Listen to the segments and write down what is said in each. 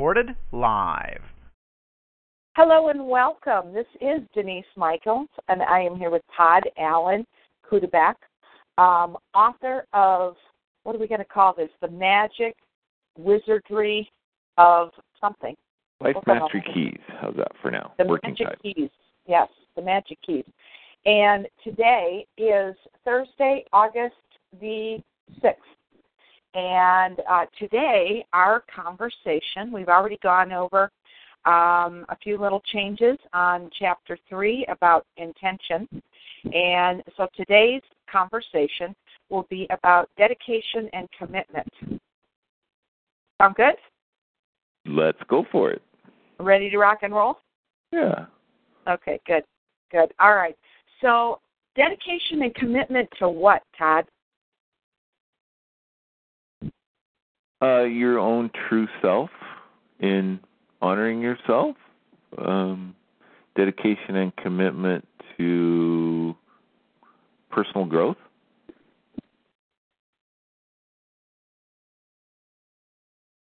Recorded live. Hello and welcome. This is Denise Michaels, and I am here with Todd Allen Cudaback, um, author of what are we going to call this? The Magic Wizardry of something. Life Mastery Keys. How's that for now? The Working Magic title. Keys. Yes, the Magic Keys. And today is Thursday, August the 6th. And uh, today, our conversation, we've already gone over um, a few little changes on chapter 3 about intention. And so today's conversation will be about dedication and commitment. Sound good? Let's go for it. Ready to rock and roll? Yeah. Okay, good. Good. All right. So, dedication and commitment to what, Todd? Uh, your own true self in honoring yourself. Um, dedication and commitment to personal growth.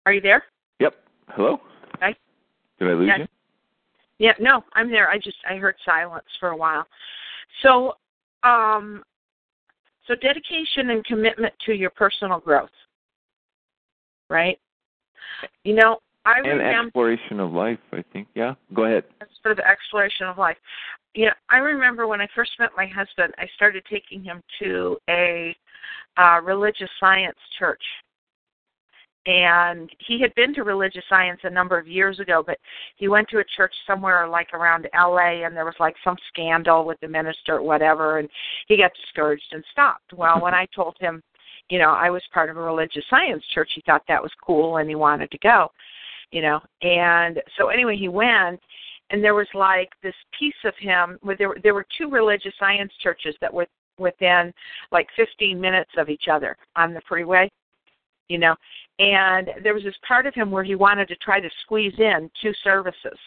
Are you there? Yep. Hello? Hi. Did I lose Yes. you? Yeah, no, I'm there. I just I heard silence for a while. So, um so dedication and commitment to your personal growth. Right? You know, I And remember exploration of life, I think. Yeah. Go ahead. For the exploration of life. You know, I remember when I first met my husband, I started taking him to a uh, religious science church. And he had been to religious science a number of years ago, but he went to a church somewhere like around LA and there was like some scandal with the minister or whatever and he got discouraged and stopped. Well, when I told him, you know, I was part of a religious science church, he thought that was cool and he wanted to go you know and so anyway he went and there was like this piece of him where there there were two religious science churches that were within like 15 minutes of each other on the freeway you know and there was this part of him where he wanted to try to squeeze in two services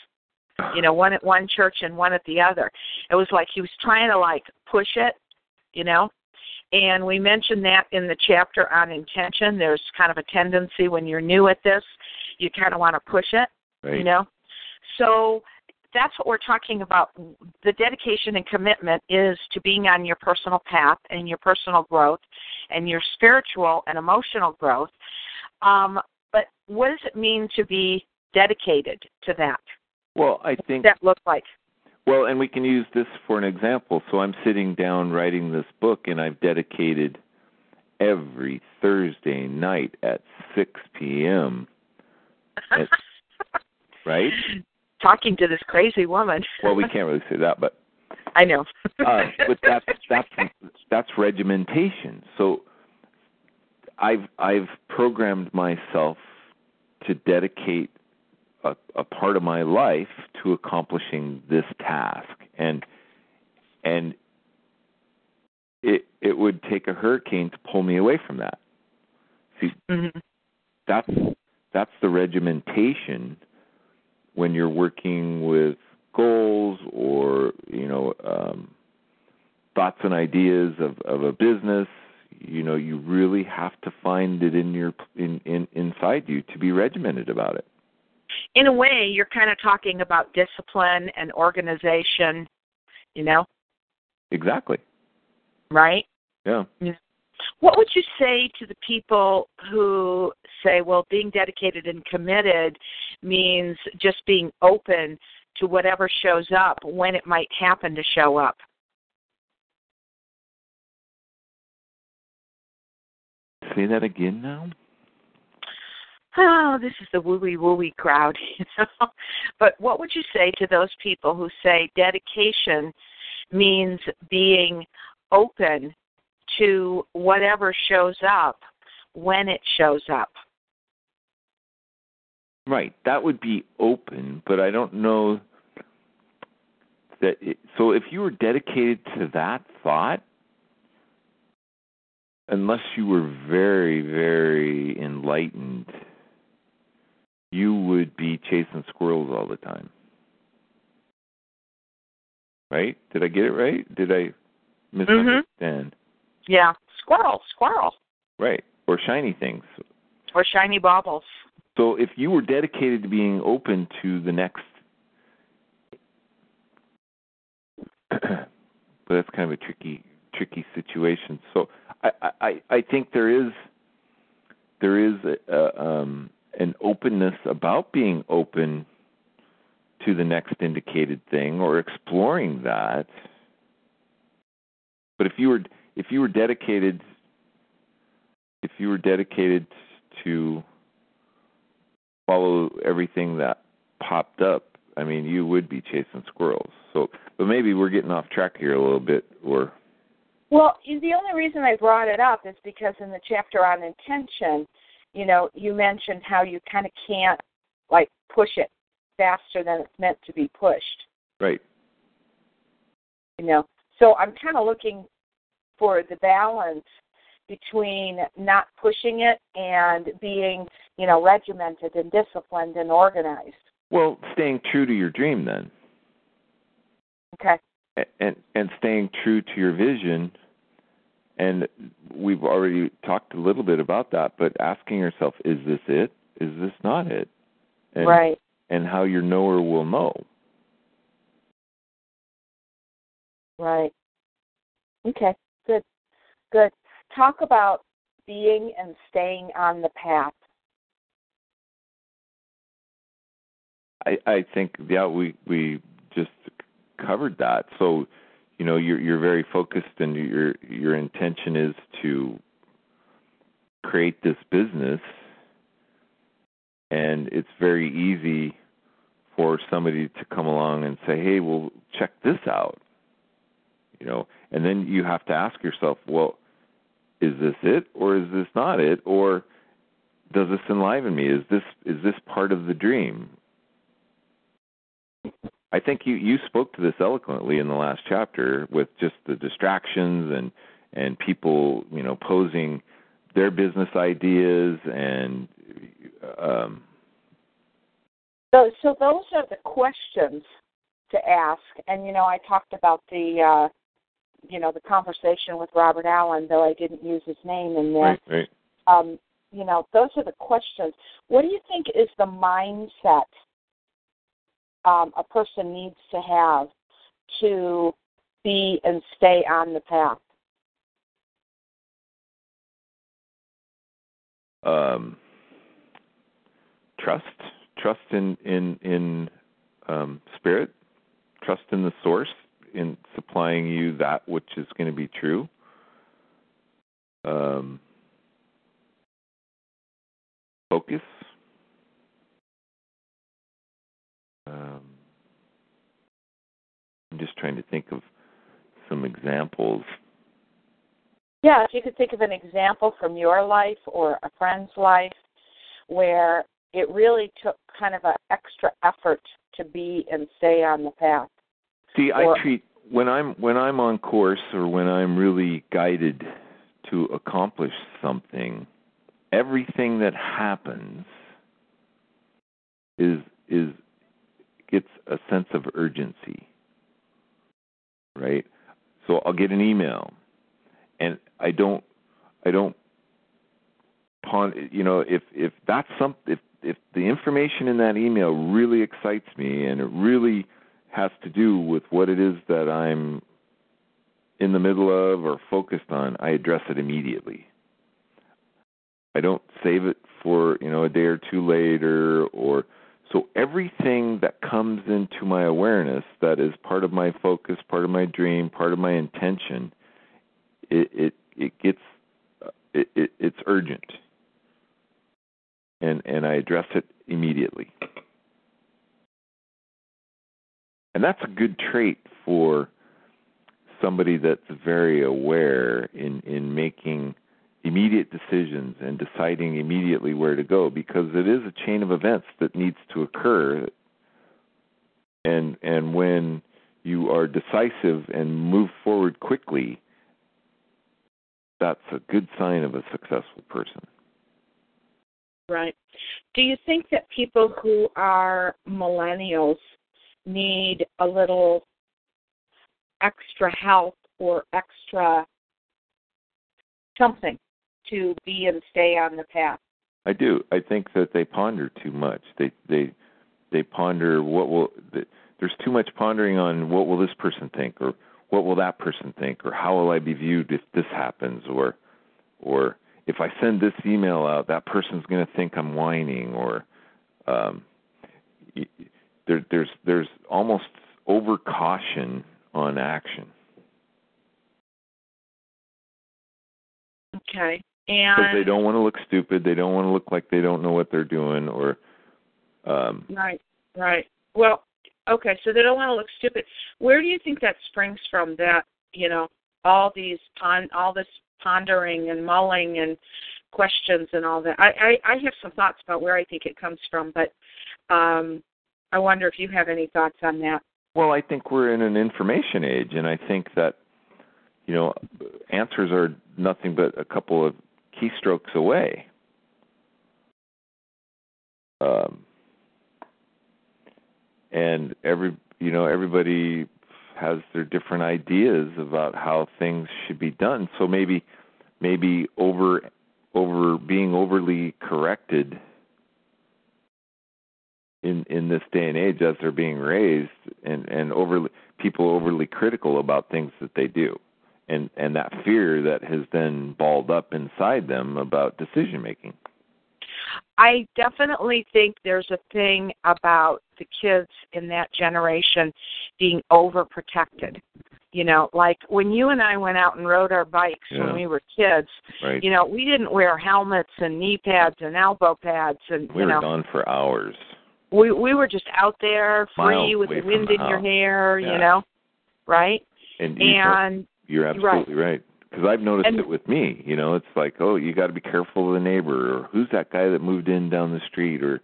you know one at one church and one at the other. It was like he was trying to like push it you know and we mentioned that in the chapter on intention. There's kind of a tendency when you're new at this you kind of want to push it Right. you know? So that's what we're talking about. The dedication and commitment is to being on your personal path and your personal growth and your spiritual and emotional growth. Um, but what does it mean to be dedicated to that? Well, I what does think that look like Well, and we can use this for an example. So I'm sitting down writing this book, and I've dedicated every Thursday night at 6 p.m. It's- right? talking to this crazy woman Well, we can't really say that, but i know uh, but that's that's that's regimentation. So I've I've programmed myself to dedicate a, a part of my life to accomplishing this task, and and it it would take a hurricane to pull me away from that. See, Mhm. that's that's the regimentation when you're working with goals or you know um, thoughts and ideas of, of a business you know you really have to find it in your in, in inside you to be regimented about it in a way you're kind of talking about discipline and organization you know? Exactly. Right? Yeah. What would you say to the people who say well being dedicated and committed means just being open to whatever shows up when it might happen to show up say that again now oh, this is the wooey wooey crowd, you know. But what would you say to those people who say dedication means being open to whatever shows up when it shows up. Right. That would be open, but I don't know that. It, so if you were dedicated to that thought, unless you were very, very enlightened, you would be chasing squirrels all the time. Right? Did I get it right? Did I misunderstand? Mm-hmm. Yeah. Squirrel, squirrel. Right. Or shiny things. Or shiny baubles. So if you were dedicated to being open to the next but that's kind of a tricky tricky situation. So I I, I think there is there is a, a, um, an openness about being open to the next indicated thing or exploring that. But if you were if you were dedicated if you were dedicated to follow everything that popped up, I mean, you would be chasing squirrels. So, but maybe we're getting off track here a little bit, or. Well, the only reason I brought it up is because in the chapter on intention, you know, you mentioned how you kind of can't like push it faster than it's meant to be pushed. Right. You know, so I'm kind of looking for the balance between not pushing it and being, you know, regimented and disciplined and organized. Well, staying true to your dream then. Okay. And and staying true to your vision and we've already talked a little bit about that, but asking yourself, is this it? Is this not it? And, right. And how your knower will know. Right. Okay. Good. Good. Talk about being and staying on the path. I, I think yeah we we just covered that. So you know you're you're very focused and your your intention is to create this business. And it's very easy for somebody to come along and say hey well check this out. You know and then you have to ask yourself well is this it or is this not it? Or does this enliven me? Is this is this part of the dream I think you you spoke to this eloquently in the last chapter with just the distractions and and people you know posing their business ideas and um so so those are the questions to ask. And you know I talked about the uh you know the conversation with Robert Allen though I didn't use his name in there. Right, right. um you know those are the questions. What do you think is the mindset um, a person needs to have to be and stay on the path? Um, trust, trust in in in um, spirit, trust in the source in supplying you that which is going to be true. Um, focus Um, I'm just trying to think of some examples. Yeah, if you could think of an example from your life or a friend's life where it really took kind of an extra effort to be and stay on the path. See, or, I treat when I'm when I'm on course or when I'm really guided to accomplish something, everything that happens is is gets a sense of urgency. Right? So I'll get an email and I don't I don't pawn you know if if that's some if if the information in that email really excites me and it really has to do with what it is that I'm in the middle of or focused on, I address it immediately. I don't save it for, you know, a day or two later or so everything that comes into my awareness that is part of my focus, part of my dream, part of my intention, it it, it gets it, it, it's urgent, and and I address it immediately, and that's a good trait for somebody that's very aware in in making immediate decisions and deciding immediately where to go because it is a chain of events that needs to occur. And and when you are decisive and move forward quickly that's a good sign of a successful person. Right. Do you think that people who are millennials need a little extra help or extra something to be and stay on the path. I do. I think that they ponder too much. They they they ponder what will. There's too much pondering on what will this person think, or what will that person think, or how will I be viewed if this happens, or or if I send this email out, that person's going to think I'm whining, or um, there, there's there's almost over caution on action. Okay. Because they don't want to look stupid, they don't want to look like they don't know what they're doing, or um, right, right. Well, okay, so they don't want to look stupid. Where do you think that springs from? That you know, all these pon, all this pondering and mulling and questions and all that. I, I I have some thoughts about where I think it comes from, but um, I wonder if you have any thoughts on that. Well, I think we're in an information age, and I think that you know answers are nothing but a couple of keystrokes away. Um, and every you know everybody has their different ideas about how things should be done. So maybe maybe over over being overly corrected in in this day and age as they're being raised and and overly people overly critical about things that they do and and that fear that has then balled up inside them about decision making i definitely think there's a thing about the kids in that generation being overprotected you know like when you and i went out and rode our bikes yeah. when we were kids right. you know we didn't wear helmets and knee pads and elbow pads and we you were know gone for hours we we were just out there free Miles with the wind in the your hair Yeah. you know right and and You're absolutely right. Because I've noticed And- it with me. You know, it's like, oh, you got to be careful of the neighbor, or who's that guy that moved in down the street, or,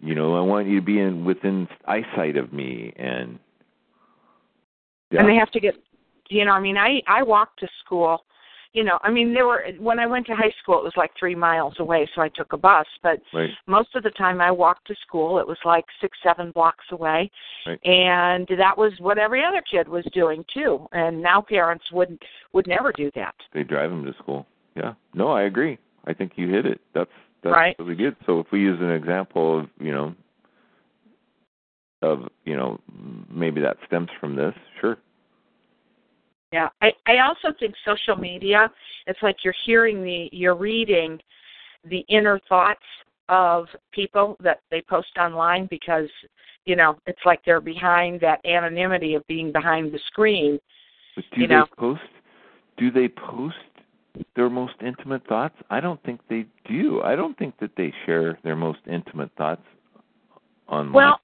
you know, I want you to be in within eyesight of me, and yeah, and they have to get you know i mean i i walk to school you know i mean there were when i went to high school it was like three miles away so i took a bus but right, most of the time i walked to school it was like six seven blocks away Right. and that was what every other kid was doing too and now parents wouldn't would never do that they drive them to school. Yeah, no, I agree. I think you hit it. That's that's Right. really good. So if we use an example of, you know, of you know, maybe that stems from this, sure. Yeah, I I also think social media. It's like you're hearing the you're reading the inner thoughts of people that they post online because you know it's like they're behind that anonymity of being behind the screen. But do You they know. post? Do they post their most intimate thoughts? I don't think they do. I don't think that they share their most intimate thoughts online. Well,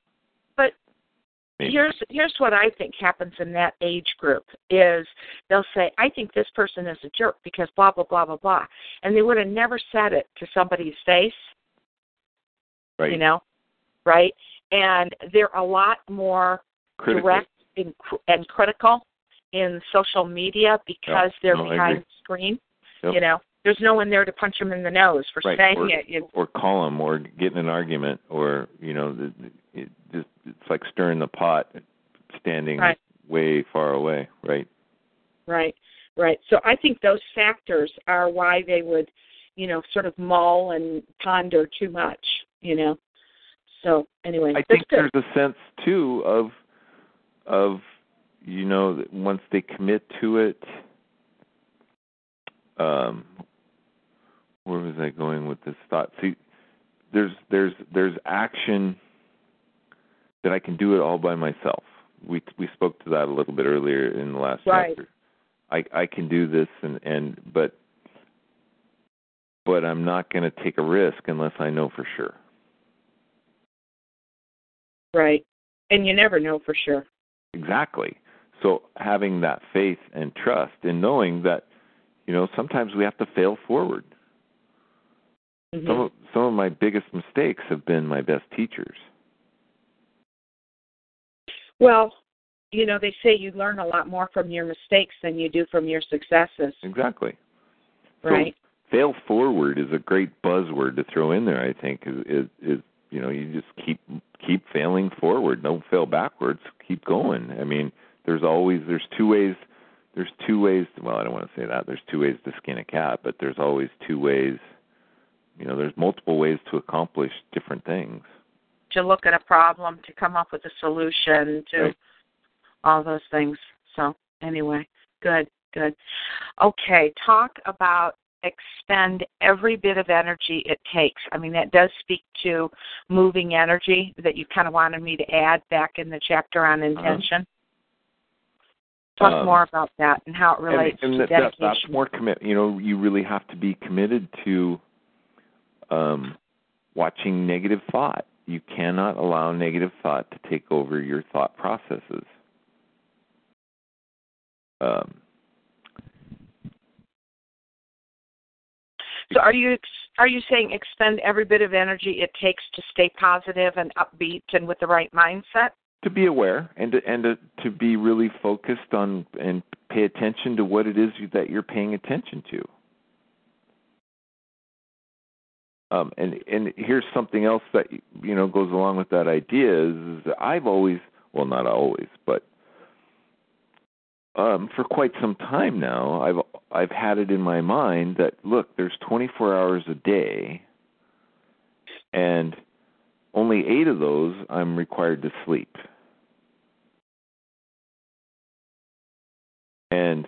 Maybe. here's here's what I think happens in that age group is they'll say, I think this person is a jerk because blah blah blah blah blah, and they would have never said it to somebody's face. right? You know, right? And they're a lot more Critical. direct and, and critical in social media because they're no, behind the screen. Yep. You know, there's no one there to punch them in the nose for Right, saying or- it. Or call them or get in an argument or you know the, the- it just it's like stirring the pot standing Right. way far away right right, right. So I think those factors are why they would, you know, sort of mull and ponder too much. You know. So anyway, i think good. there's a sense too of of you know that once they commit to it um where was i going with this thought see there's there's there's action that i can do it all by myself we we spoke to that a little bit earlier in the last Right. chapter i i can do this and and but but i'm not going to take a risk unless i know for sure Right. And you never know for sure. Exactly. So having that faith and trust and knowing that, you know, sometimes we have to fail forward. Mhm. Some of, some of my biggest mistakes have been my best teachers. Well, you know, they say you learn a lot more from your mistakes than you do from your successes, Exactly. So right? fail forward is a great buzzword to throw in there. I think is, is is you know you just keep keep failing forward. Don't fail backwards. Keep going. I mean, there's always there's two ways. There's two ways. Well, I don't want to say that. There's two ways to skin a cat, but there's always two ways. You know, there's multiple ways to accomplish different things. To look at a problem, to come up with a solution, to Right. all those things. So, anyway, good, good. Okay, talk about expend every bit of energy it takes. I mean, that does speak to moving energy that you kind of wanted me to add back in the chapter on intention. Talk Um, more about that and how it relates and, and to that, that, dedication. that's more commit. You know, you really have to be committed to um, watching negative thought. You cannot allow negative thought to take over your thought processes. Um, So are you are you saying expend every bit of energy it takes to stay positive and upbeat and with the right mindset? to be aware and to, and to, to be really focused on and pay attention to what it is that you're paying attention to. Um, and and here's something else that you know goes along with that idea is, is I've always well not always but um, for quite some time now I've I've had it in my mind that look there's 24 hours a day and only eight of those I'm required to sleep. And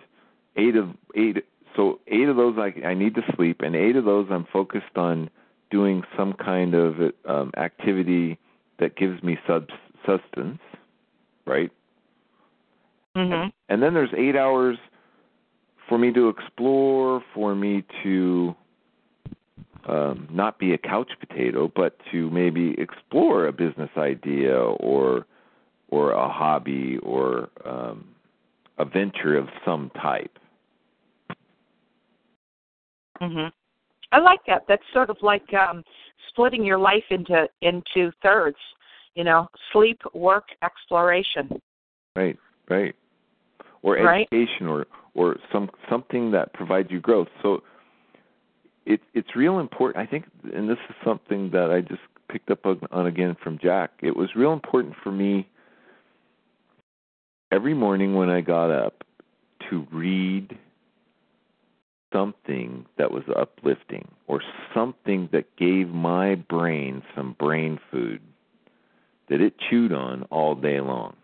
eight of eight so eight of those I I need to sleep and eight of those I'm focused on doing some kind of um activity that gives me sub substance, right? Mhm. And then there's 8 hours for me to explore, for me to um, not be a couch potato, but to maybe explore a business idea or or a hobby or um, a venture of some type. Mhm. I like that. That's sort of like um splitting your life into into thirds. You know, sleep, work, exploration. Right, right. Or Right. education or or some something that provides you growth. So it it's real important. I think and this is something that I just picked up on, on again from Jack. It was real important for me every morning when I got up to read something that was uplifting or something that gave my brain some brain food that it chewed on all day long.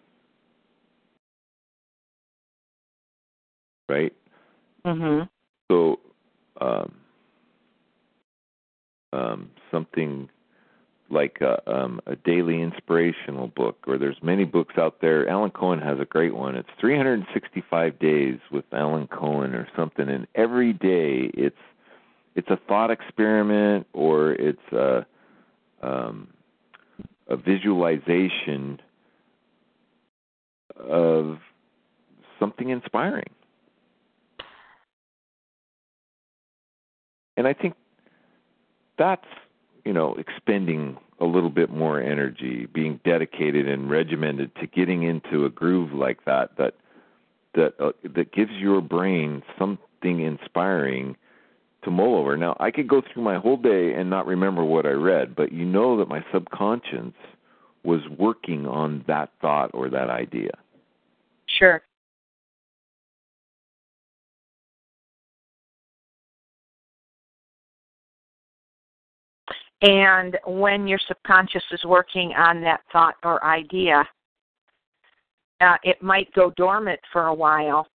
Right? Mhm. So um um something like a, um, a daily inspirational book, or there's many books out there. Alan Cohen has a great one. It's 365 days with Alan Cohen, or something, and every day it's it's a thought experiment, or it's a um, a visualization of something inspiring. And I think that's you know expending a little bit more energy being dedicated and regimented to getting into a groove like that that that uh, that gives your brain something inspiring to mull over now i could go through my whole day and not remember what i read but you know that my subconscious was working on that thought or that idea Sure. And when your subconscious is working on that thought or idea, uh, it might go dormant for a while,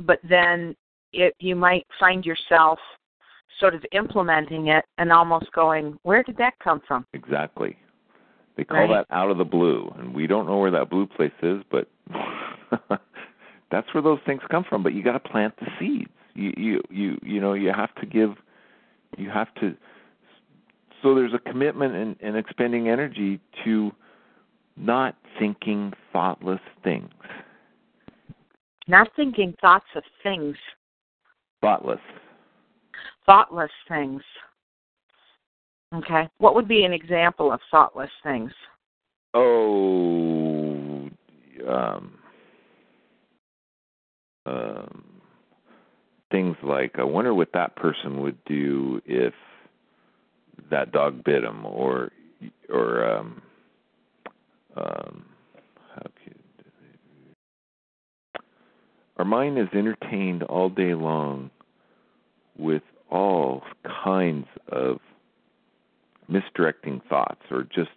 but then it, you might find yourself sort of implementing it and almost going, "Where did that come from?" exactly they call Right. that out of the blue and we don't know where that blue place is but that's where those things come from but you got to plant the seeds you you you you know you have to give you have to so there's a commitment and, in expending energy to not thinking thoughtless things Not thinking thoughts of things. Thoughtless. Thoughtless things. Okay. What would be an example of thoughtless things? Oh, um, um, things like I wonder what that person would do if that dog bit him, or or um, um, how could our mind is entertained all day long with all kinds of misdirecting thoughts or just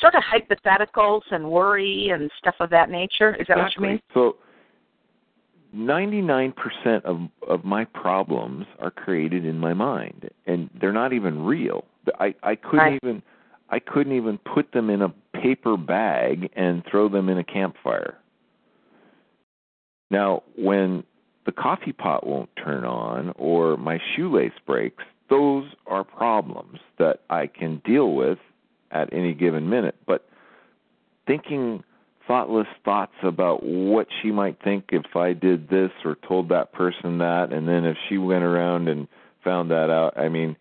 sort of hypotheticals and worry and stuff of that nature. Is exactly. that what you mean? So 99% of of my problems are created in my mind and they're not even real. I I couldn't right. even I couldn't even put them in a paper bag and throw them in a campfire. Now, when the coffee pot won't turn on or my shoelace breaks, those are problems that I can deal with at any given minute. But thinking thoughtless thoughts about what she might think if I did this or told that person that, and then if she went around and found that out, I mean,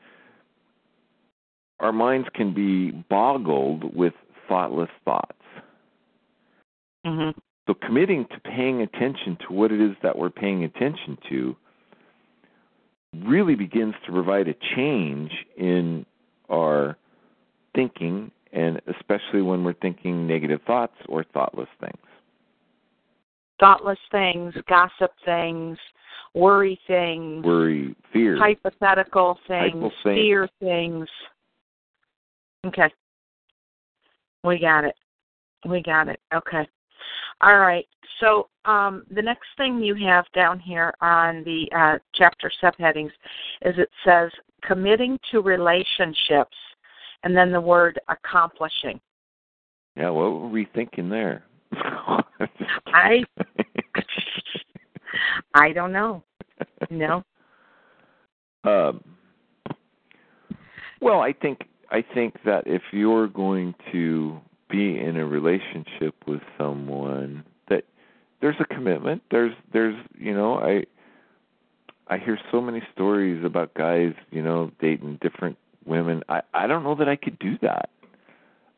our minds can be boggled with thoughtless thoughts. Mm-hmm. So committing to paying attention to what it is that we're paying attention to really begins to provide a change in our thinking and especially when we're thinking negative thoughts or thoughtless things. Thoughtless things, gossip things, worry things, worry, fear, hypothetical things, Hypothetical. fear things. Okay. We got it. We got it. Okay. All right. So um, the next thing you have down here on the uh, chapter subheadings is it says committing to relationships and then the word accomplishing. Yeah, what were we thinking there? I I don't know. No. Um, well, I think I think that if you're going to be in a relationship with someone, that there's a commitment. There's there's you know I I hear so many stories about guys you know dating different women. I I don't know that I could do that.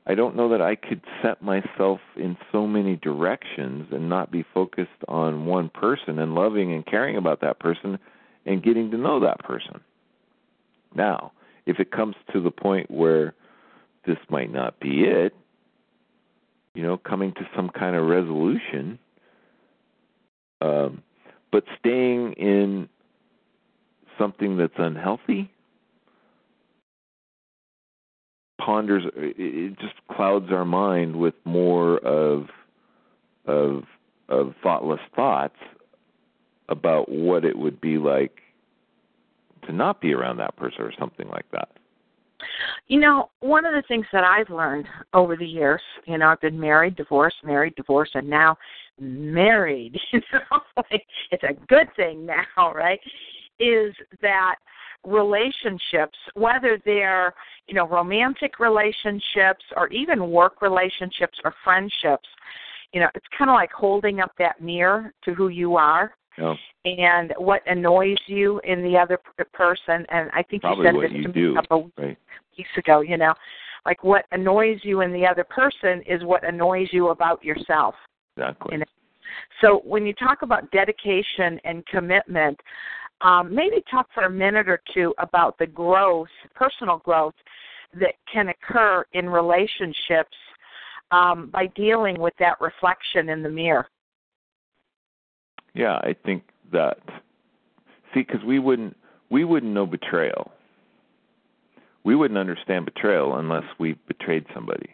I don't know that I could set myself in so many directions and not be focused on one person and loving and caring about that person and getting to know that person. Now, if it comes to the point where this might not be it, you know, coming to some kind of resolution, um, but staying in something that's unhealthy ponders it just clouds our mind with more of of of thoughtless thoughts about what it would be like to not be around that person or something like that. You know, one of the things that I've learned over the years, you know, I've been married, divorced, married, divorced, and now married. You know, like, it's a good thing now, right? Is that relationships, whether they're, you know, romantic relationships or even work relationships or friendships, you know, it's kind of like holding up that mirror to who you are Yeah. and what annoys you in the other person. And I think Probably you said this to me do. a couple Right. weeks ago, you know, like what annoys you in the other person is what annoys you about yourself. Exactly. You know, So when you talk about dedication and commitment, um, maybe talk for a minute or two about the growth, personal growth, that can occur in relationships um, by dealing with that reflection in the mirror. Yeah, I think that see because we wouldn't we wouldn't know betrayal. We wouldn't understand betrayal unless we've betrayed somebody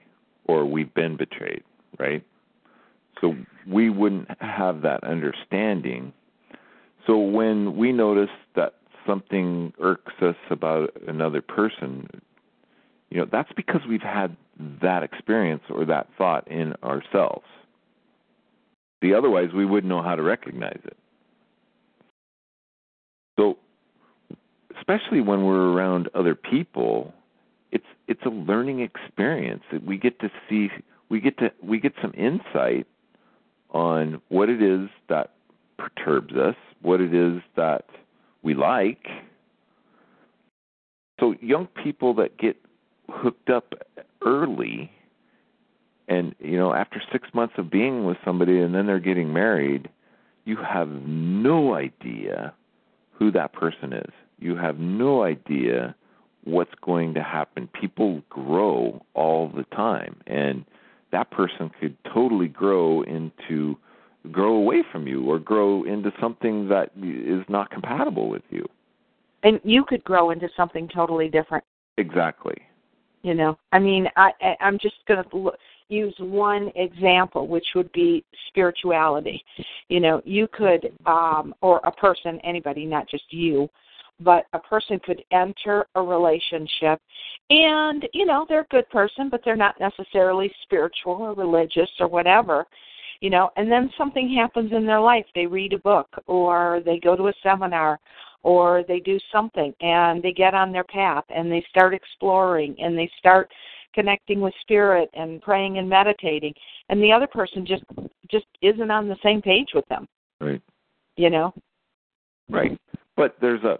or we've been betrayed, right? So we wouldn't have that understanding. So when we notice that something irks us about another person, you know, that's because we've had that experience or that thought in ourselves. The otherwise we wouldn't know how to recognize it. So especially when we're around other people, it's it's a learning experience. We get to see we get to we get some insight on what it is that perturbs us, what it is that we like. So young people that get hooked up early and you know after 6 months of being with somebody and then they're getting married, you have no idea who that person is. You have no idea what's going to happen. People grow all the time and that person could totally grow into grow away from you or grow into something that is not compatible with you. And you could grow into something totally different. Exactly. You know, I mean, I, I I'm just going to use one example, which would be spirituality. You know, you could, um, or a person, anybody, not just you, but a person could enter a relationship and you know they're a good person but they're not necessarily spiritual or religious or whatever you know and then something happens in their life. They read a book or they go to a seminar or they do something and they get on their path and they start exploring and they start connecting with spirit and praying and meditating and the other person just just isn't on the same page with them. Right. You know? Right. But there's a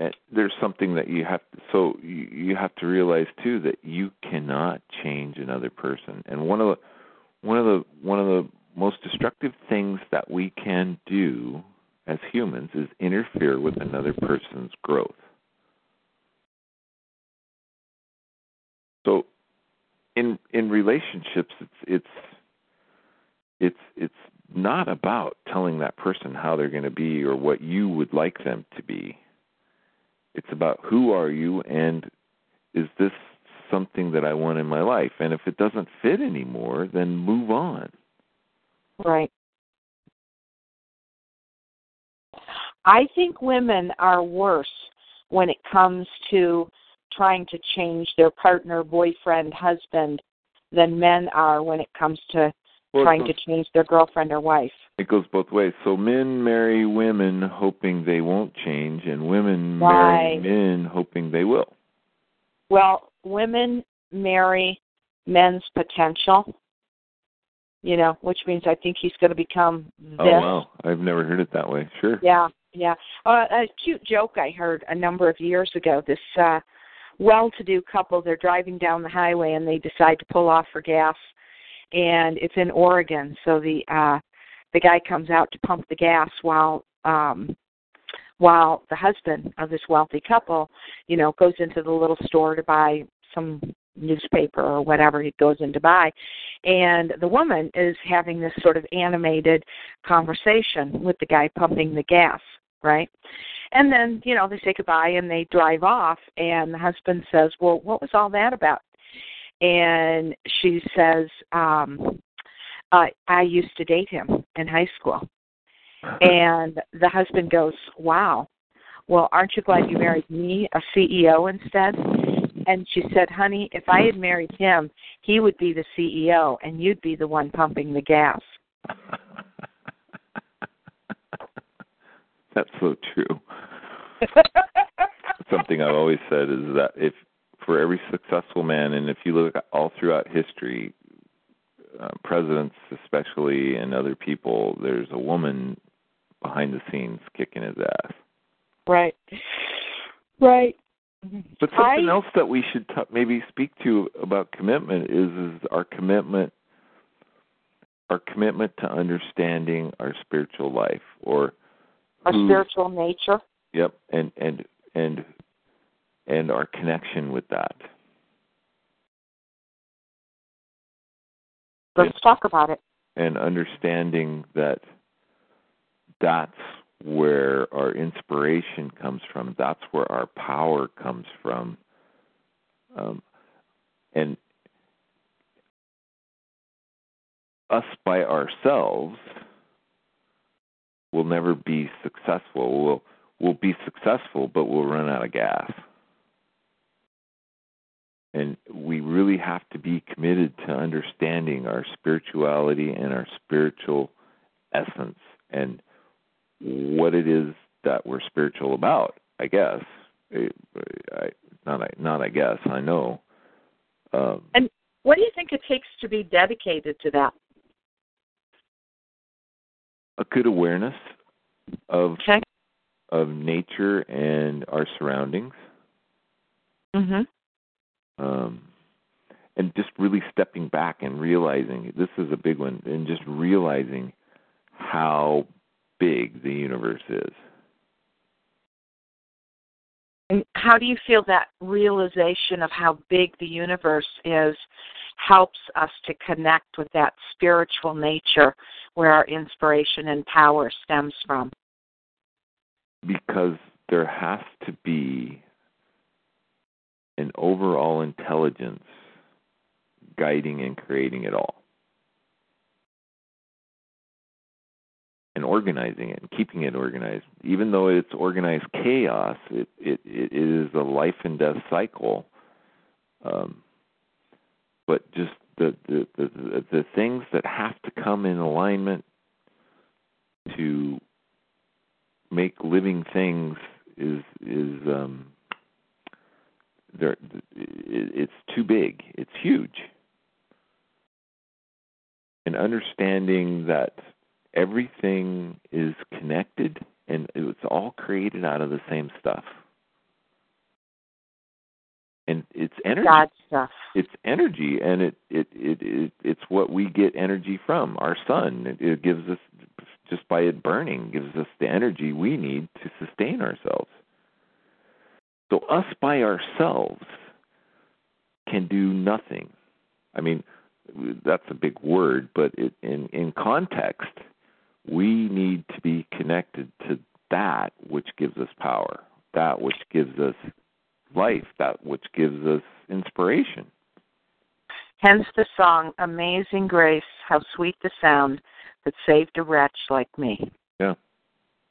eh, there's something that you have to, so you, you have to realize too that you cannot change another person. And one of the one of the one of the most destructive things that we can do as humans is interfere with another person's growth so in in relationships it's it's it's it's not about telling that person how they're going to be or what you would like them to be it's about who are you and is this something that I want in my life? And if it doesn't fit anymore, then move on. Right. I think women are worse when it comes to trying to change their partner, boyfriend, husband than men are when it comes to well, trying to change their girlfriend or wife. It goes both ways. So men marry women hoping they won't change, and women right. marry men hoping they will. Well, women marry men's potential. You know, which means I think he's going to become this. Oh wow, I've never heard it that way. Sure. Yeah, yeah. Uh, a cute joke I heard a number of years ago. This uh well-to-do couple, they're driving down the highway and they decide to pull off for gas and it's in Oregon. So the uh the guy comes out to pump the gas while um while the husband of this wealthy couple, you know, goes into the little store to buy some newspaper or whatever he goes in to buy. And the woman is having this sort of animated conversation with the guy pumping the gas, right? And then, you know, they say goodbye and they drive off and the husband says, Well, what was all that about? and she says, um, uh, I used to date him in high school. and the husband goes, Wow. Well, aren't you glad you married me, a CEO, instead? And she said, Honey, if I had married him, he would be the CEO and you'd be the one pumping the gas. That's so true. Something I've always said is that if for every successful man, and if you look all throughout history, uh, presidents especially and other people, there's a woman behind the scenes kicking his ass. Right. Right. But something I, else that we should t- maybe speak to about commitment is is our commitment our commitment to understanding our spiritual life or our who, spiritual nature. Yep, and and and and our connection with that. Let's and, talk about it. And understanding that that's where our inspiration comes from, that's where our power comes from. Um, and us by ourselves will never be successful. We'll we'll be successful, but we'll run out of gas. And we really have to be committed to understanding our spirituality and our spiritual essence and what it is that we're spiritual about. I guess, I, not I, not I guess. I know. Um, and what do you think it takes to be dedicated to that? a good awareness of Okay. of nature and our surroundings. Mhm. um, and just really stepping back and realizing this is a big one, and just realizing how big the universe is. And how do you feel that realization of how big the universe is helps us to connect with that spiritual nature where our inspiration and power stems from? Because there has to be an overall intelligence guiding and creating it all. And organizing it and keeping it organized. Even though it's organized chaos, it, it, it is a life and death cycle. Um, but just the, the, the, the things that have to come in alignment to make living things is is um there it's too big it's huge and understanding that everything is connected and it's all created out of the same stuff. And it's energy. God stuff. it's energy and it it it, it it's what we get energy from our sun. It, it gives us just by it burning gives us the energy we need to sustain ourselves. So us by ourselves can do nothing. I mean that's a big word but it, in in context we need to be connected to that which gives us power that which gives us life that which gives us inspiration Hence the song Amazing Grace, how sweet the sound that saved a wretch like me. yeah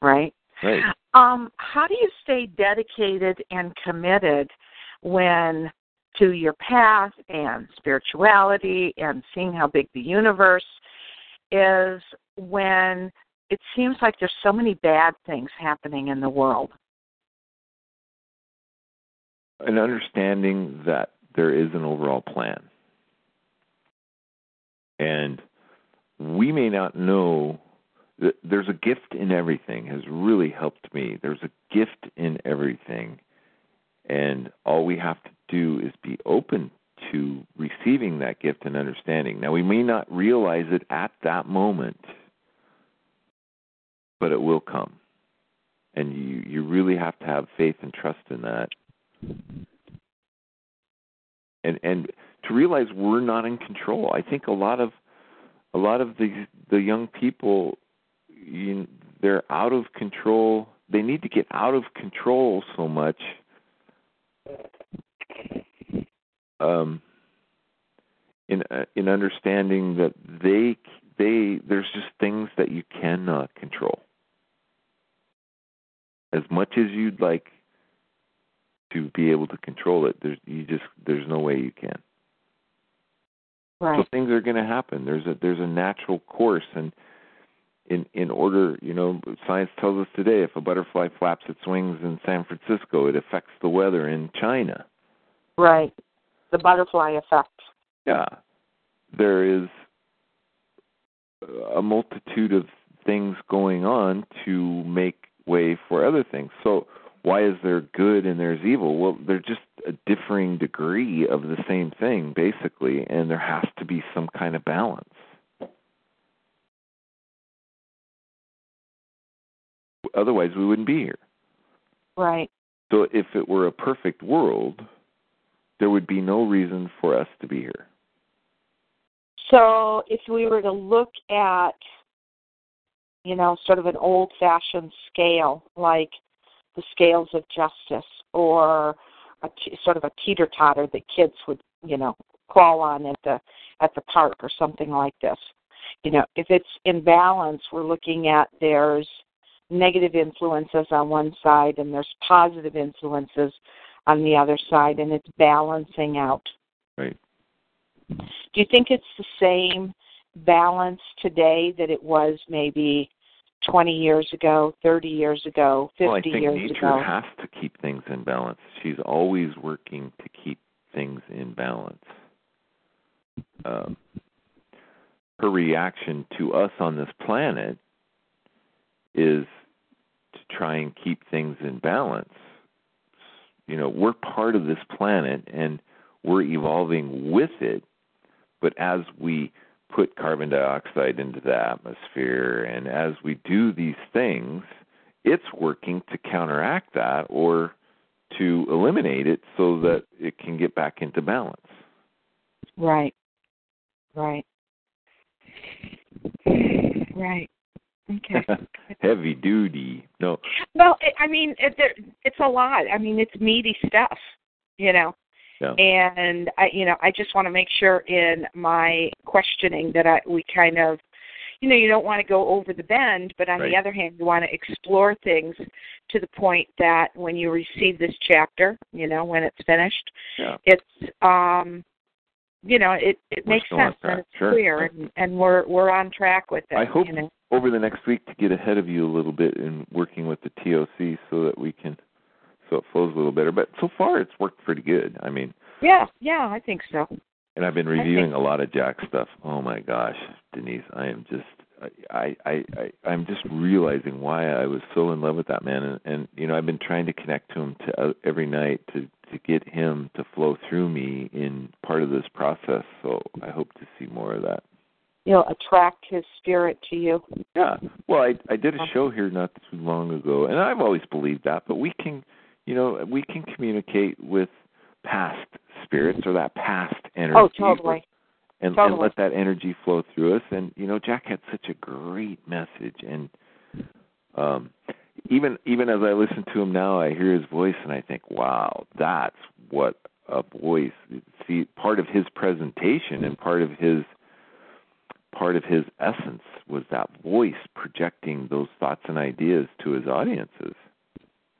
Right? right Um, how do you stay dedicated and committed when to your path and spirituality and seeing how big the universe is when it seems like there's so many bad things happening in the world? an understanding that there is an overall plan. And we may not know that there's a gift in everything has really helped me. There's a gift in everything. And all we have to do is be open to receiving that gift and understanding. Now, we may not realize it at that moment, but it will come. And you, you really have to have faith and trust in that and and to realize we're not in control. I think a lot of a lot of the the young people you, they're out of control. They need to get out of control so much. Um, in uh, in understanding that they they there's just things that you cannot control. As much as you'd like to be able to control it. There's you just there's no way you can. Right. So things are going to happen. There's a there's a natural course, and in in order, you know, science tells us today if a butterfly flaps its wings in San Francisco, it affects the weather in China. Right. The butterfly effect. Yeah, there is a multitude of things going on to make way for other things. So why is there good and there's evil? Well, they're just a differing degree of the same thing, basically, and there has to be some kind of balance. Otherwise, we wouldn't be here. Right. So, if it were a perfect world, there would be no reason for us to be here. So if we were to look at, you know, sort of an old fashioned scale, like the scales of justice or a t- sort of a teeter totter that kids would, you know, crawl on at the at the park or something like this. You know, if it's in balance, we're looking at there's negative influences on one side and there's positive influences on the other side and it's balancing out. Right. Do you think it's the same balance today that it was maybe 20 years ago, 30 years ago, 50 well, I think years nature ago? has to keep things in balance. She's always working to keep things in balance. Um, her reaction to us on this planet is to try and keep things in balance. You know, we're part of this planet and we're evolving with it, but as we put carbon dioxide into the atmosphere and as we do these things, it's working to counteract that or to eliminate it so that it can get back into balance. Right. Right. Right. Okay. Heavy duty. No. Well, I mean, it, it's a lot. I mean, it's meaty stuff, you know. Yeah. And I, you know, I just want to make sure in my questioning that I we kind of, you know, you don't want to go over the bend, but on Right. the other hand, you want to explore things to the point that when you receive this chapter, you know, when it's finished, Yeah. it's um you know it it We're makes sense and it's Sure. clear and, and we're we're on track with it I hope you know over the next week to get ahead of you a little bit in working with the TOC so that we can so it flows a little better. But so far it's worked pretty good. I mean, yeah yeah i think so and I've been reviewing a lot of Jack stuff. Oh my gosh, Denise, I am just I I I I'm just realizing why I was so in love with that man and, and you know, I've been trying to connect to him to uh, every night to to get him to flow through me in part of this process. So I hope to see more of that. you'll attract his spirit to you Yeah. Well, I I did a show here not too long ago, and I've always believed that. But we can, you know, we can communicate with past spirits or that past energy. oh totally And, and let that energy flow through us. And you know, Jack had such a great message, and um, even even as I listen to him now, I hear his voice, and I think, wow, that's what a voice. See, part of his presentation and part of his part of his essence was that voice projecting those thoughts and ideas to his audiences.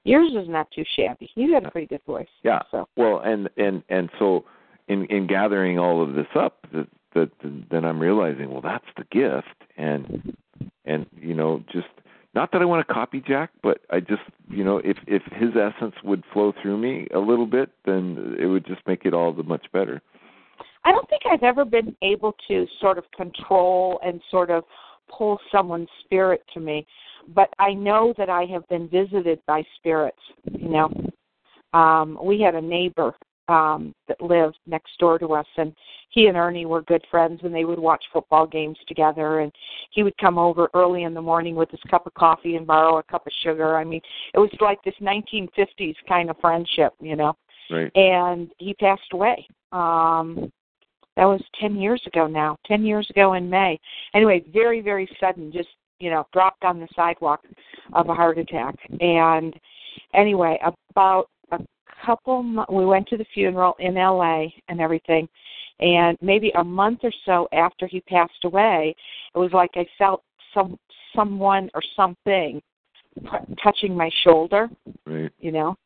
yours is not too shabby you got a pretty good voice Yeah. so Well, and and and so in in gathering all of this up, that that then I'm realizing, well, that's the gift, and and you know, just not that I want to copy Jack, but I just you know, if if his essence would flow through me a little bit, then it would just make it all the much better. i don't think i've ever been able to sort of control and sort of pull someone's spirit to me but i know that i have been visited by spirits you know um we had a neighbor um that lived next door to us and he and Ernie were good friends and they would watch football games together and he would come over early in the morning with his cup of coffee and borrow a cup of sugar. I mean, it was like this 1950s kind of friendship, you know. Right. And he passed away. Um that was 10 years ago now. 10 years ago in May. Anyway, very very sudden just, you know, dropped on the sidewalk of a heart attack. And anyway, about couple we went to the funeral in LA and everything and maybe a month or so after he passed away it was like i felt some someone or something p- touching my shoulder Right. you know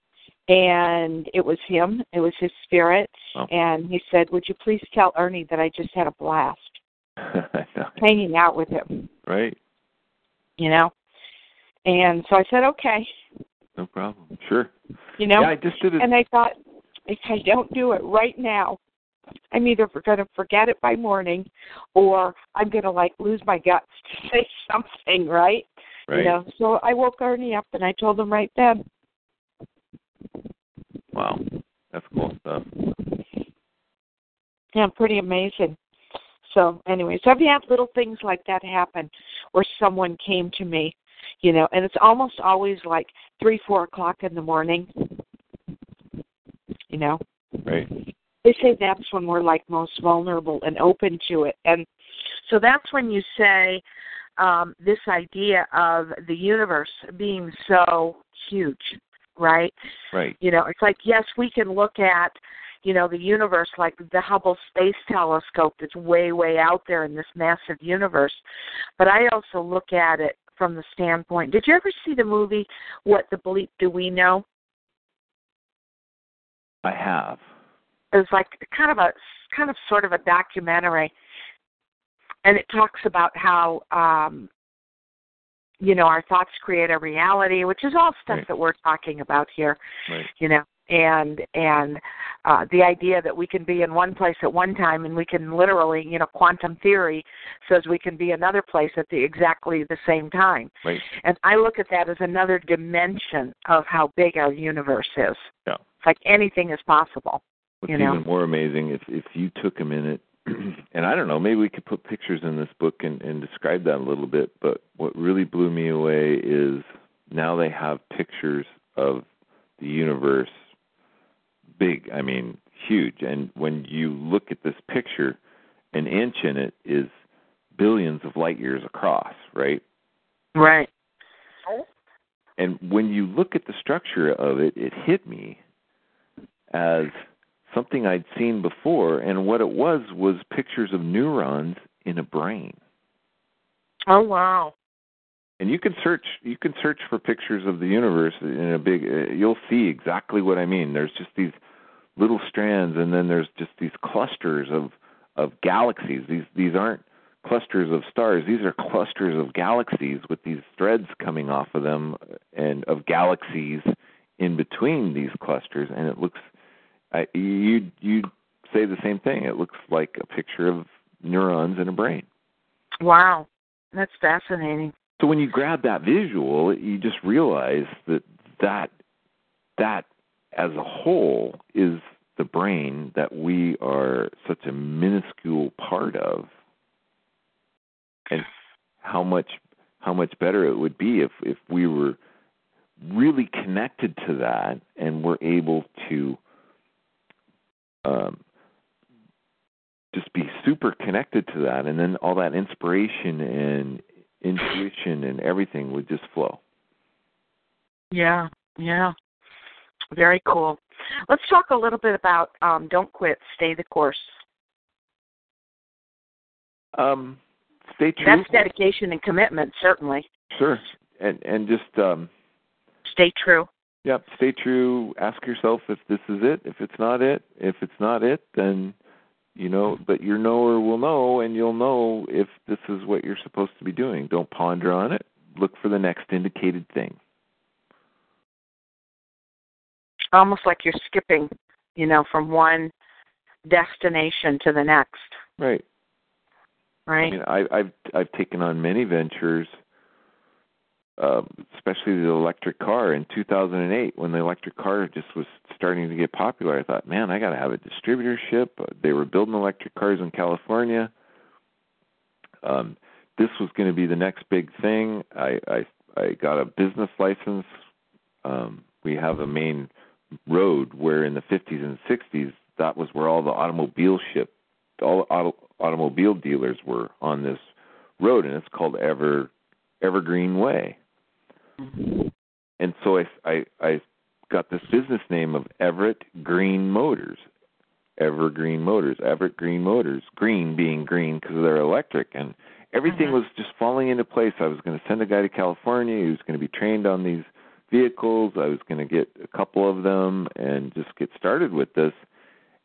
and it was him it was his spirit Oh. and he said would you please tell ernie that i just had a blast hanging out with him right. you know and so i said okay No problem. Sure. You know Yeah, I just did it. And I thought, if I don't do it right now, I'm either going to forget it by morning, or I'm going to like lose my guts to say something, right? right. You know. So I woke Ernie up and I told him right then. Wow. That's cool stuff. Yeah, pretty amazing. So anyway, so I've had little things like that happen, where someone came to me, you know, and it's almost always like three, four o'clock in the morning. You know. Right. they say that's when we're like most vulnerable and open to it and so that's when you say um this idea of the universe being so huge right Right. you know it's like yes we can look at you know the universe like the hubble space telescope that's way way out there in this massive universe but i also look at it from the standpoint did you ever see the movie what the bleep do we know I have. it was like kind of a kind of sort of a documentary and it talks about how um you know our thoughts create a reality which is all stuff Right. that we're talking about here Right. you know and and uh, the idea that we can be in one place at one time and we can literally, you know, quantum theory says we can be another place at the exactly the same time. Right. And I look at that as another dimension of how big our universe is. Yeah. It's like anything is possible. What's you know? even more amazing if if you took a minute and I don't know, maybe we could put pictures in this book and, and describe that a little bit, but what really blew me away is now they have pictures of the universe big, I mean huge. And when you look at this picture, an inch in it is billions of light years across, right? Right. And when you look at the structure of it, it hit me as something I'd seen before, and what it was was pictures of neurons in a brain. Oh wow. And you can search you can search for pictures of the universe in a big uh, you'll see exactly what I mean. There's just these little strands and then there's just these clusters of of galaxies. These these aren't clusters of stars. These are clusters of galaxies with these threads coming off of them and of galaxies in between these clusters and it looks I, you you say the same thing. It looks like a picture of neurons in a brain. Wow. That's fascinating. So when you grab that visual, you just realize that that that as a whole is the brain that we are such a minuscule part of, and how much how much better it would be if if we were really connected to that and were able to um, just be super connected to that, and then all that inspiration and intuition and everything would just flow. Yeah, yeah. Very cool. Let's talk a little bit about um, don't quit, stay the course. Um, stay true. That's dedication and commitment, certainly. Sure, and and just um, stay true. Yep, stay true. Ask yourself if this is it. If it's not it, if it's not it, then you know. But your knower will know, and you'll know if this is what you're supposed to be doing. Don't ponder on it. Look for the next indicated thing. Almost like you're skipping, you know, from one destination to the next. Right. Right. I mean, I, I've I've taken on many ventures uh, especially the electric car in 2008 when the electric car just was starting to get popular. I thought, man, I got to have a distributorship. Uh, they were building electric cars in California. Um, this was going to be the next big thing. I I, I got a business license. Um, we have a main road where in the 50s and 60s that was where all the automobile ship, all auto, automobile dealers were on this road, and it's called Ever Evergreen Way and so I, I I got this business name of Everett Green Motors, Evergreen Motors, Everett Green Motors, green being green because they're electric, and everything Mhm. was just falling into place. I was going to send a guy to California. He was going to be trained on these vehicles. I was going to get a couple of them and just get started with this.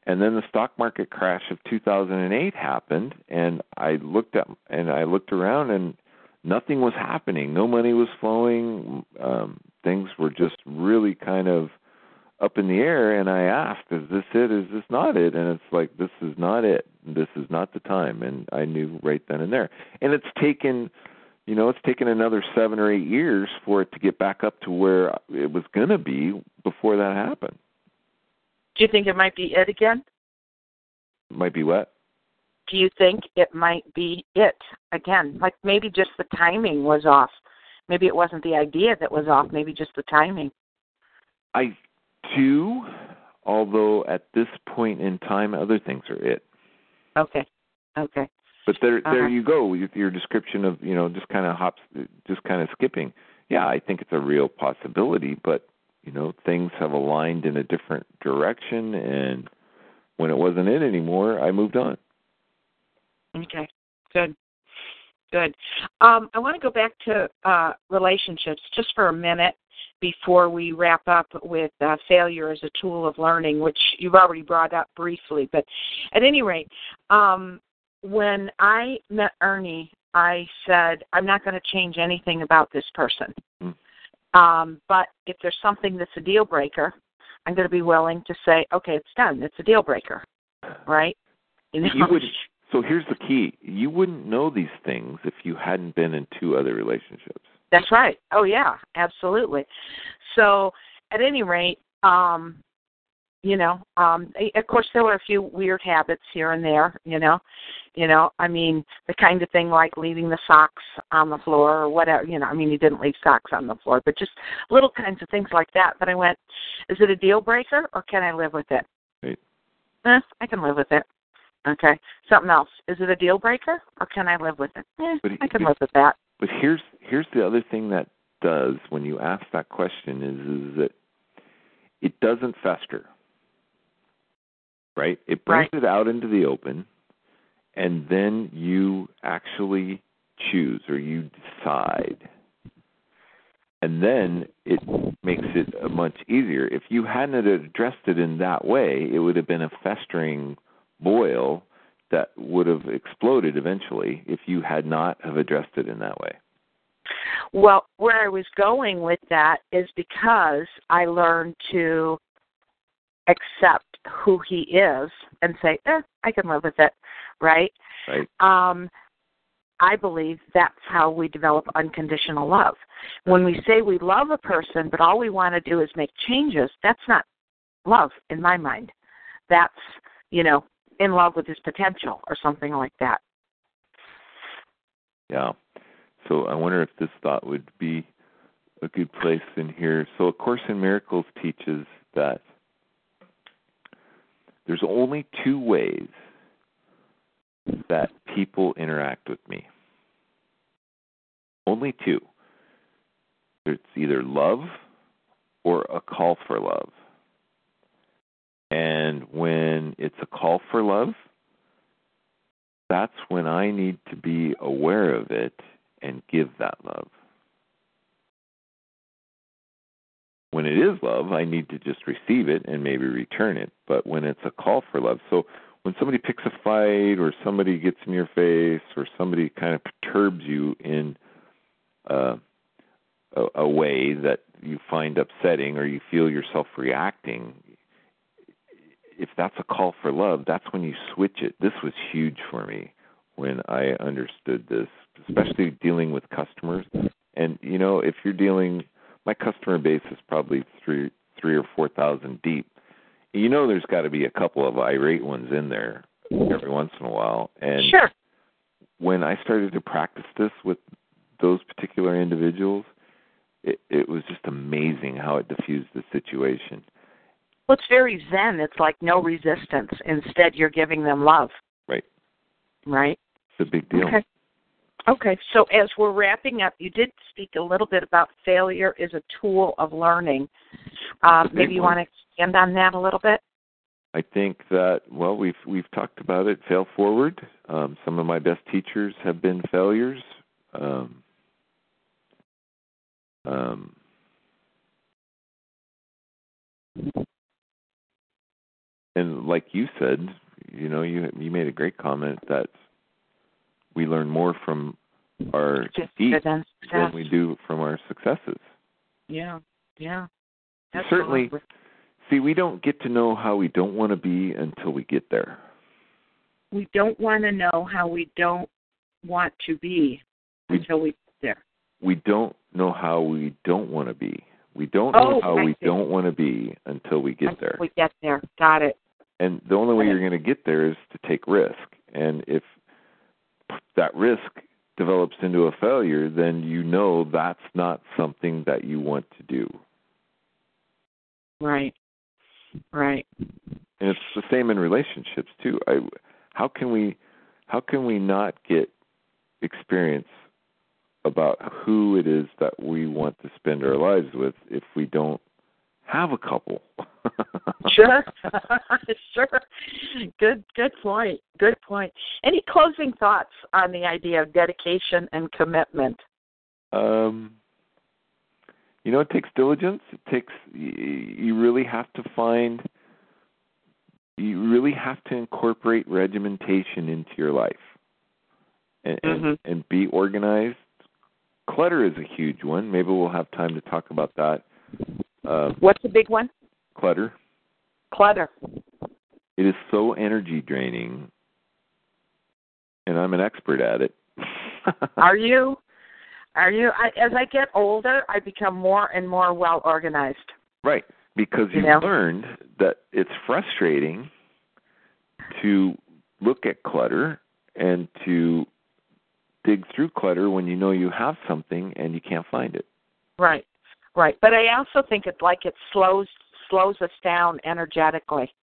And then the stock market crash of 2008 happened, and I looked up and I looked around and nothing was happening. No money was flowing. Um, things were just really kind of up in the air. And I asked, "Is this it? Is this not it?" And it's like, "This is not it. This is not the time." And I knew right then and there. And it's taken, you know, it's taken another seven or eight years for it to get back up to where it was going to be before that happened. Do you think it might be it again? Might be what? Do you think it might be it again? Like maybe just the timing was off. Maybe it wasn't the idea that was off, maybe just the timing. I do, although at this point in time, other things are it. Okay. Okay. But there, there Uh-huh. you go your description of you know just kind of hops, just kind of skipping. Yeah, I think it's a real possibility, but you know things have aligned in a different direction, and when it wasn't it anymore, I moved on. Okay. Good. Good. Um, I want to go back to uh, relationships just for a minute before we wrap up with uh, failure as a tool of learning, which you've already brought up briefly. But at any rate, um, when I met Ernie, I said, I'm not going to change anything about this person. Mm. Um, but if there's something that's a deal breaker, I'm going to be willing to say, okay, it's done. It's a deal breaker, right? You, know? you would. So here's the key: you wouldn't know these things if you hadn't been in two other relationships. That's right. Oh yeah, absolutely. So at any rate, um, you know, um, of course there were a few weird habits here and there. You know, you know, I mean the kind of thing like leaving the socks on the floor or whatever. You know, I mean he didn't leave socks on the floor, but just little kinds of things like that. But I went, is it a deal breaker or can I live with it? Right. Eh, I can live with it. Okay. Something else. Is it a deal breaker or can I live with it? Eh, but, I can live with that. But here's here's the other thing that does when you ask that question is is that it doesn't fester. Right? It brings right. it out into the open and then you actually choose or you decide. And then it makes it much easier. If you hadn't addressed it in that way, it would have been a festering boil that would have exploded eventually if you had not have addressed it in that way. Well, where I was going with that is because I learned to accept who he is and say, eh, I can live with it, right? Right. Um, I believe that's how we develop unconditional love. When we say we love a person, but all we want to do is make changes, that's not love in my mind. That's, you know, in love with his potential or something like that. Yeah. So I wonder if this thought would be a good place in here. So A Course in Miracles teaches that there's only two ways that people interact with me. Only two. It's either love or a call for love. And when it's a call for love, that's when I need to be aware of it and give that love. When it is love, I need to just receive it and maybe return it. But when it's a call for love, so when somebody picks a fight or somebody gets in your face or somebody kind of perturbs you in uh, a, a way that you find upsetting or you feel yourself reacting, if that's a call for love, that's when you switch it. This was huge for me when I understood this, especially dealing with customers. And you know, if you're dealing, my customer base is probably three, three or four thousand deep. You know, there's got to be a couple of irate ones in there every once in a while. And sure. when I started to practice this with those particular individuals, it, it was just amazing how it diffused the situation. Well, it's very zen. It's like no resistance. Instead, you're giving them love. Right. Right. It's a big deal. Okay. Okay. So as we're wrapping up, you did speak a little bit about failure is a tool of learning. Um, maybe you one. want to expand on that a little bit. I think that well, we've we've talked about it. Fail forward. Um, some of my best teachers have been failures. Um, um, and like you said, you know, you you made a great comment that we learn more from our defeats than we do from our successes. Yeah, yeah. Certainly. See, we don't get to know how we don't want to be until we get there. We don't want to know how we don't want to be until we get there. We don't know how we don't want to be. We don't know oh, how I we see. don't want to be until we get until there. We get there. Got it. And the only way you're going to get there is to take risk. And if that risk develops into a failure, then you know that's not something that you want to do. Right. Right. And it's the same in relationships too. I how can we how can we not get experience about who it is that we want to spend our lives with if we don't have a couple? Sure. sure. Good good point. Good point. Any closing thoughts on the idea of dedication and commitment? Um, you know, it takes diligence. It takes you really have to find. You really have to incorporate regimentation into your life, and and, Mhm. and be organized. Clutter is a huge one. Maybe we'll have time to talk about that. Uh, What's the big one? Clutter. Clutter. It is so energy draining, and I'm an expert at it. Are you? Are you? I, as I get older, I become more and more well organized. Right, because You you've know? learned that it's frustrating to look at clutter and to dig through clutter when you know you have something and you can't find it. Right, right. But I also think it's like it slows slows us down energetically.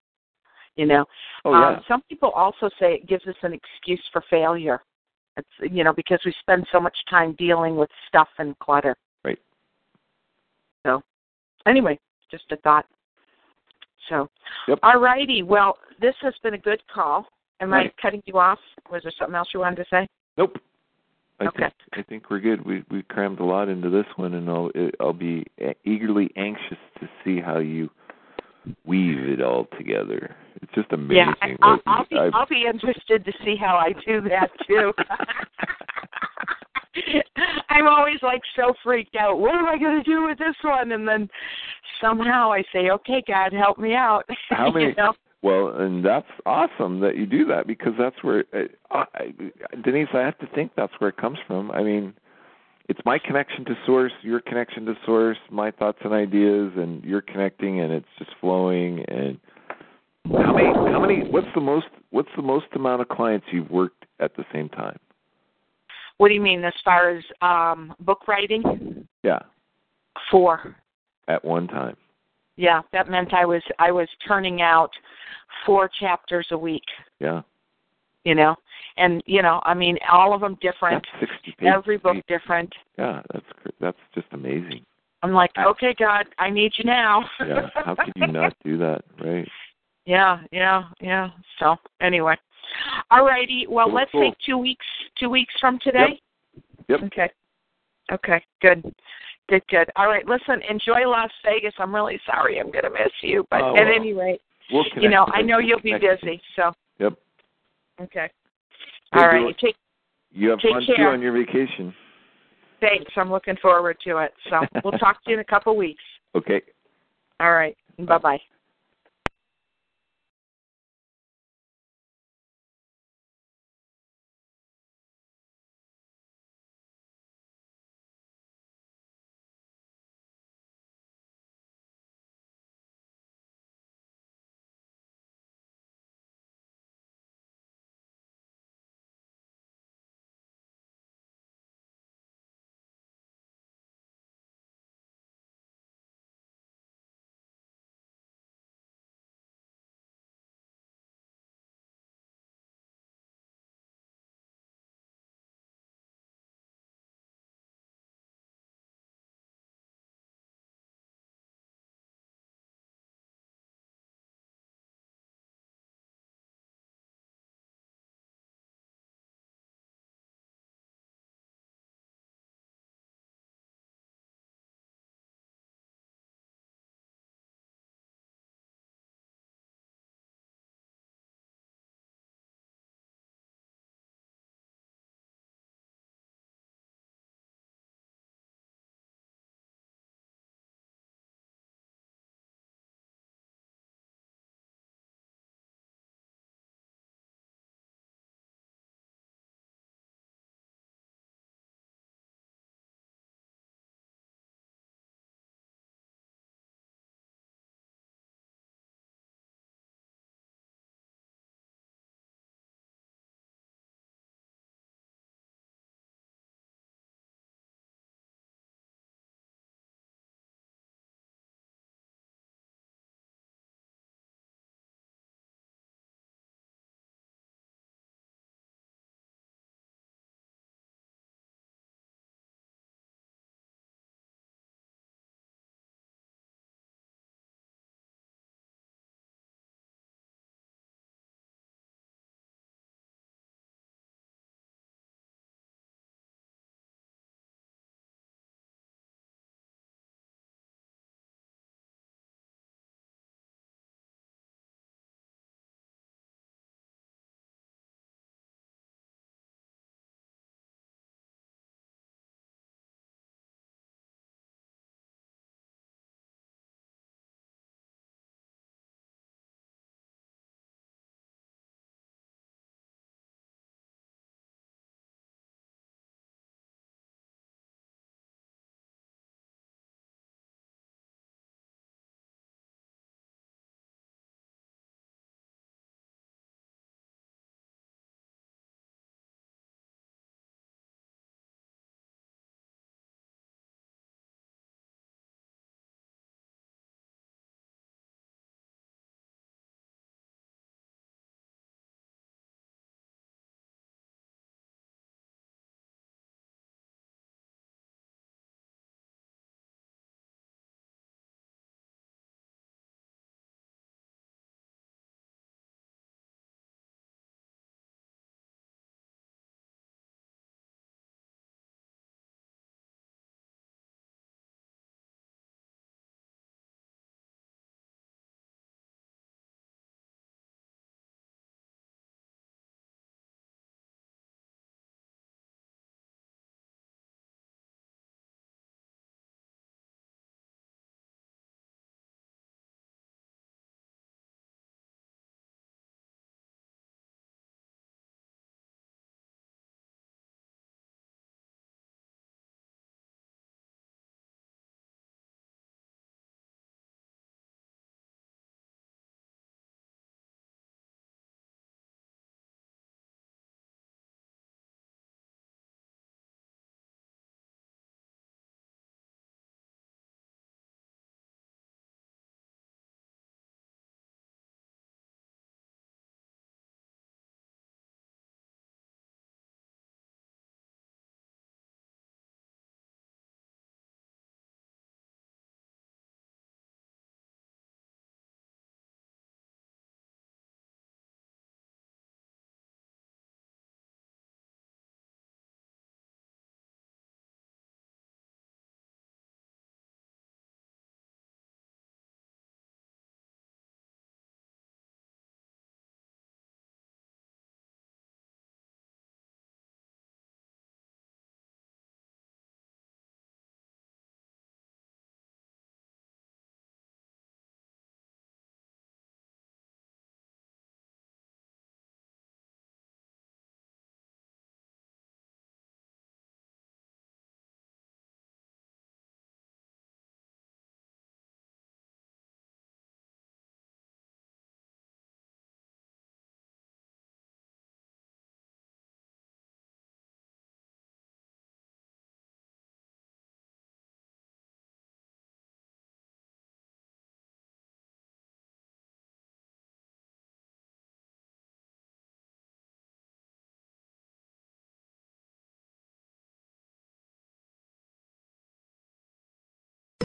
You know, Oh yeah. um, some people also say it gives us an excuse for failure. It's you know because we spend so much time dealing with stuff and clutter. Right. So, anyway, just a thought. So, Yep. all righty. Well, this has been a good call. Am Right. I cutting you off? Was there something else you wanted to say? Nope. I Okay. think I think we're good. We we crammed a lot into this one, and I'll I'll be eagerly anxious to see how you weave it all together. It's just amazing. Yeah, I, I'll, I'll be I've- I'll be interested to see how I do that too. I'm always like so freaked out. What am I going to do with this one? And then somehow I say, "Okay, God, help me out." How many? you know? Well, and that's awesome that you do that because that's where uh, I, Denise. I have to think that's where it comes from. I mean, it's my connection to source, your connection to source, my thoughts and ideas, and you're connecting, and it's just flowing. And how many? How many? What's the most? What's the most amount of clients you've worked at the same time? What do you mean as far as um book writing? Yeah, Four. at one time. Yeah, that meant I was I was turning out four chapters a week. Yeah, You know, and you know, I mean, all of them different. that's sixty pages. Every book different. Yeah, that's that's just amazing. I'm like, okay, God, I need you now. Yeah, how could you not do that, right? Yeah, yeah, yeah. So anyway, all righty. Well, Cool, let's cool. say two weeks. Two weeks from today. Yep. Okay. Okay. Good. Good. Good. All right. Listen. Enjoy Las Vegas. I'm really sorry. I'm going to miss you, but Oh, at well, any rate, We'll you know, I know you'll be busy. So. Yep. Okay. All right. deal. You take. You have Take fun too care. on your vacation. Thanks. I'm looking forward to it. So we'll talk to you in a couple weeks. Okay. All right. Bye bye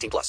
18 plus.